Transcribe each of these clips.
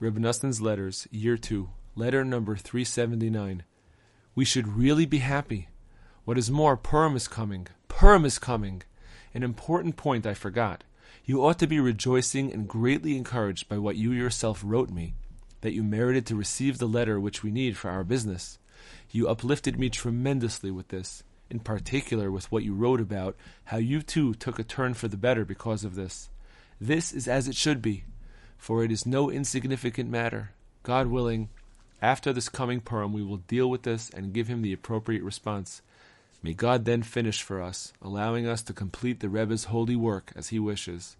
Reb Noson's Letters, Year 2, Letter number 379. We should really be happy. What is more, Purim is coming. Purim is coming. An important point I forgot. You ought to be rejoicing and greatly encouraged by what you yourself wrote me, that you merited to receive the letter which we need for our business. You uplifted me tremendously with this, in particular with what you wrote about how you too took a turn for the better because of this. This is as it should be for it is no insignificant matter. God willing, after this coming Purim, we will deal with this and give him the appropriate response. May God then finish for us, allowing us to complete the Rebbe's holy work as he wishes.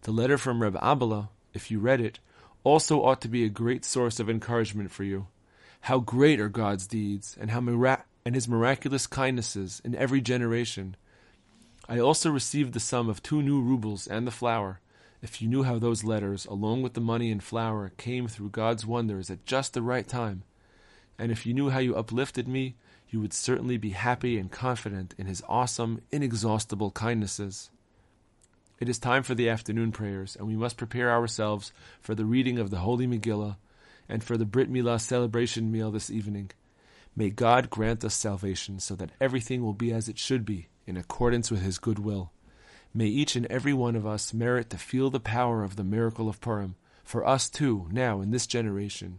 The letter from Rebbe Abela, if you read it, also ought to be a great source of encouragement for you. How great are God's deeds, and how mira- and his miraculous kindnesses in every generation. I also received the sum of two new rubles and the flour. If you knew how those letters, along with the money and flour, came through God's wonders at just the right time, and if you knew how you uplifted me, you would certainly be happy and confident in His awesome, inexhaustible kindnesses. It is time for the afternoon prayers, and we must prepare ourselves for the reading of the Holy Megillah and for the Brit Milah celebration meal this evening. May God grant us salvation so that everything will be as it should be, in accordance with His good will. May each and every one of us merit to feel the power of the miracle of Purim, for us too, now in this generation.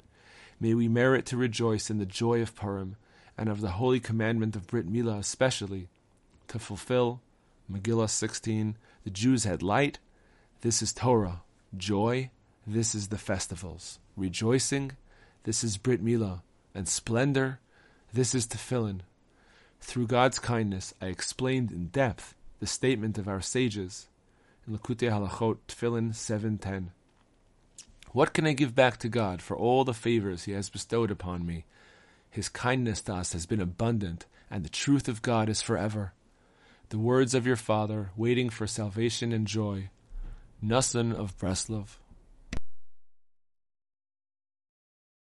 May we merit to rejoice in the joy of Purim, and of the holy commandment of Brit Milah especially, to fulfill Megillah 16, the Jews had light, this is Torah, joy, this is the festivals, rejoicing, this is Brit Milah, and splendor, this is Tefillin. Through God's kindness, I explained in depth the statement of our sages in Likutei Halachot Tefillin 7.10. What can I give back to God for all the favors He has bestowed upon me? His kindness to us has been abundant, and the truth of God is forever. The words of your Father, waiting for salvation and joy. Noson of Breslov.